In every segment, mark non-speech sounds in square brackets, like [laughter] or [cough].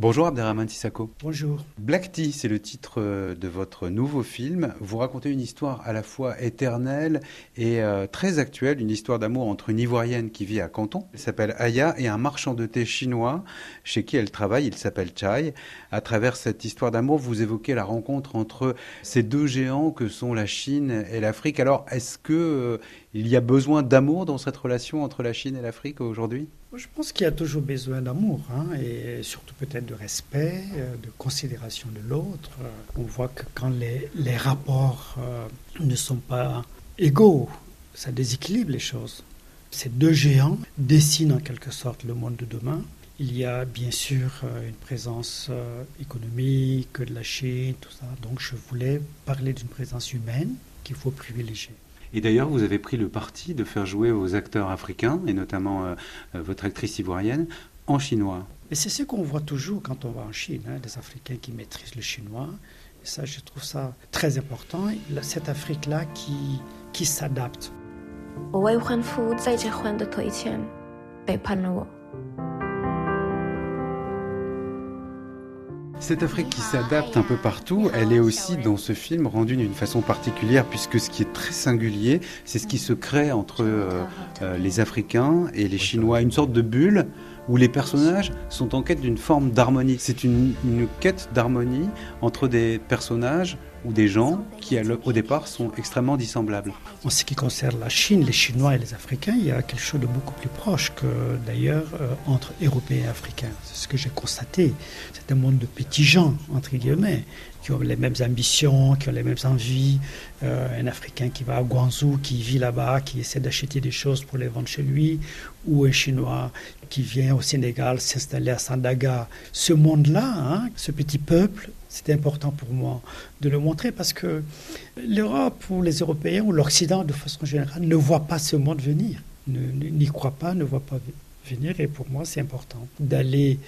Bonjour Abderrahman Sissako. Bonjour. Black Tea, c'est le titre euh, de votre nouveau film. Vous racontez une histoire à la fois éternelle et euh, très actuelle, une histoire d'amour entre une Ivoirienne qui vit à Canton, elle s'appelle Aya, et un marchand de thé chinois chez qui elle travaille, il s'appelle Chai. À travers cette histoire d'amour, vous évoquez la rencontre entre ces deux géants que sont la Chine et l'Afrique. Alors, est-ce que euh, il y a besoin d'amour dans cette relation entre la Chine et l'Afrique aujourd'hui? Je pense qu'il y a toujours besoin d'amour, hein, et surtout peut-être de respect, euh, de considération de l'autre. On voit que quand les, rapports euh, ne sont pas égaux, ça déséquilibre les choses. Ces deux géants dessinent en quelque sorte le monde de demain. Il y a bien sûr euh, une présence économique de la Chine, tout ça. Donc je voulais parler d'une présence humaine qu'il faut privilégier. Et d'ailleurs, vous avez pris le parti de faire jouer aux acteurs africains, et notamment euh, euh, votre actrice ivoirienne, en chinois. Et c'est ce qu'on voit toujours quand on va en Chine, hein, des Africains qui maîtrisent le chinois. Et ça, je trouve ça très important. Cette Afrique-là qui, qui s'adapte. Cette Afrique qui s'adapte un peu partout, elle est aussi dans ce film rendue d'une façon particulière, puisque ce qui est très singulier, c'est ce qui se crée entre euh, euh, les Africains et les Chinois, une sorte de bulle où les personnages sont en quête d'une forme d'harmonie. C'est une, quête d'harmonie entre des personnages ou des gens qui, au départ, sont extrêmement dissemblables. En ce qui concerne la Chine, les Chinois et les Africains, il y a quelque chose de beaucoup plus proche que d'ailleurs euh, entre Européens et Africains. C'est ce que j'ai constaté. C'est un monde de petits gens, entre guillemets, qui ont les mêmes ambitions, qui ont les mêmes envies. Euh, un Africain qui va à Guangzhou, qui vit là-bas, qui essaie d'acheter des choses pour les vendre chez lui, ou un Chinois qui vient au Sénégal s'installer à Sandaga. Ce monde-là, hein, ce petit peuple, c'était important pour moi de le montrer parce que l'Europe ou les Européens ou l'Occident de façon générale ne voient pas ce monde venir, n'y croient pas, ne voient pas venir. Et pour moi, c'est important d'aller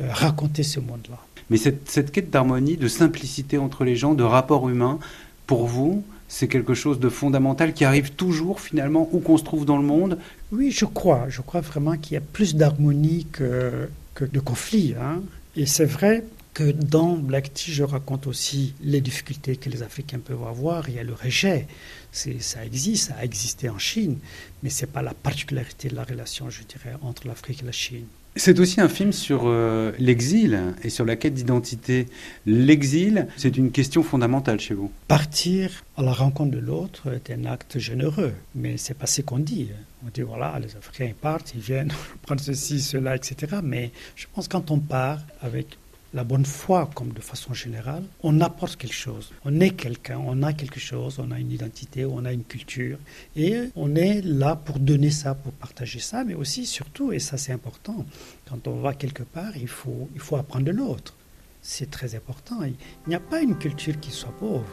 euh, raconter ce monde-là. Mais cette, cette quête d'harmonie, de simplicité entre les gens, de rapport humain, pour vous, c'est quelque chose de fondamental qui arrive toujours finalement où qu'on se trouve dans le monde? Oui, je crois. Je crois vraiment qu'il y a plus d'harmonie que, que de conflit. Hein. Et c'est vrai que dans Black Tea, je raconte aussi les difficultés que les Africains peuvent avoir. Il y a le rejet, ça existe, ça a existé en Chine, mais ce n'est pas la particularité de la relation, je dirais, entre l'Afrique et la Chine. C'est aussi un film sur euh, l'exil et sur la quête d'identité. L'exil, c'est une question fondamentale chez vous. Partir à la rencontre de l'autre est un acte généreux, mais c'est pas ce qu'on dit. On dit voilà, les Africains partent, ils viennent [laughs] prendre ceci, cela, etc. Mais je pense que quand on part avec la bonne foi, comme de façon générale, on apporte quelque chose. On est quelqu'un, on a quelque chose, on a une identité, on a une culture. Et on est là pour donner ça, pour partager ça, mais aussi, surtout, et ça c'est important, quand on va quelque part, il faut, il faut apprendre de l'autre. C'est très important. Il n'y a pas une culture qui soit pauvre.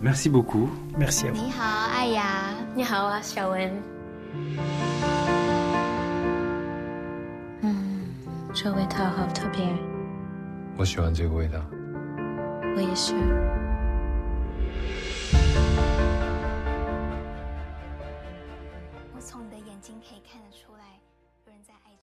Merci beaucoup. Merci à vous. 我喜欢这个味道。我也是。